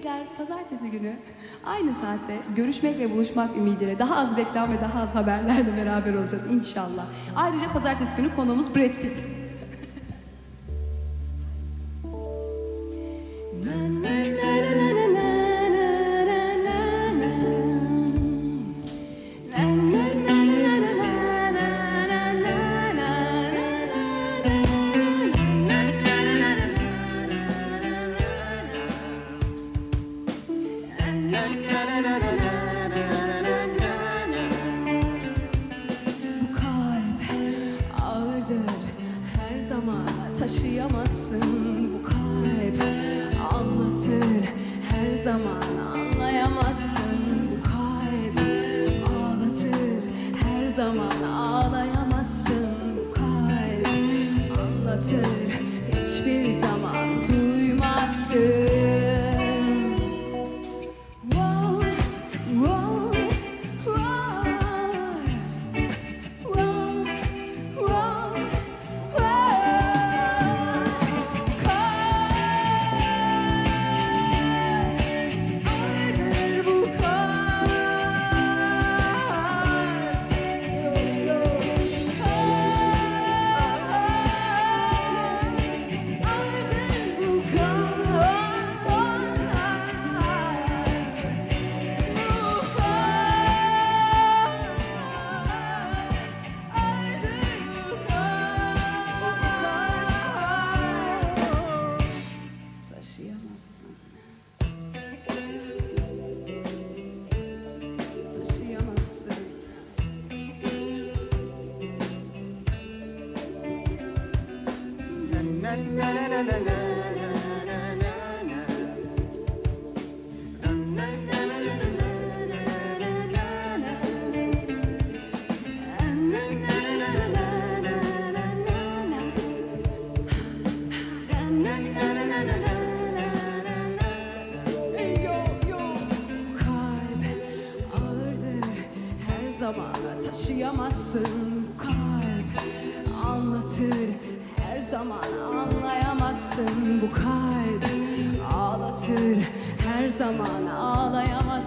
Bizler pazartesi günü aynı saatte görüşmek ve buluşmak ümidiyle daha az reklam ve daha az haberlerle beraber olacağız inşallah. Ayrıca pazartesi günü konuğumuz Brad Pitt. Taşıyamazsın bu kalp anlatır her zaman anlayamazsın Kalp ağırdır her zaman taşıyamazsın. Kalp anlatır zaman anlayamazsın bu kalp ağlatır. Her zaman ağlayamazsın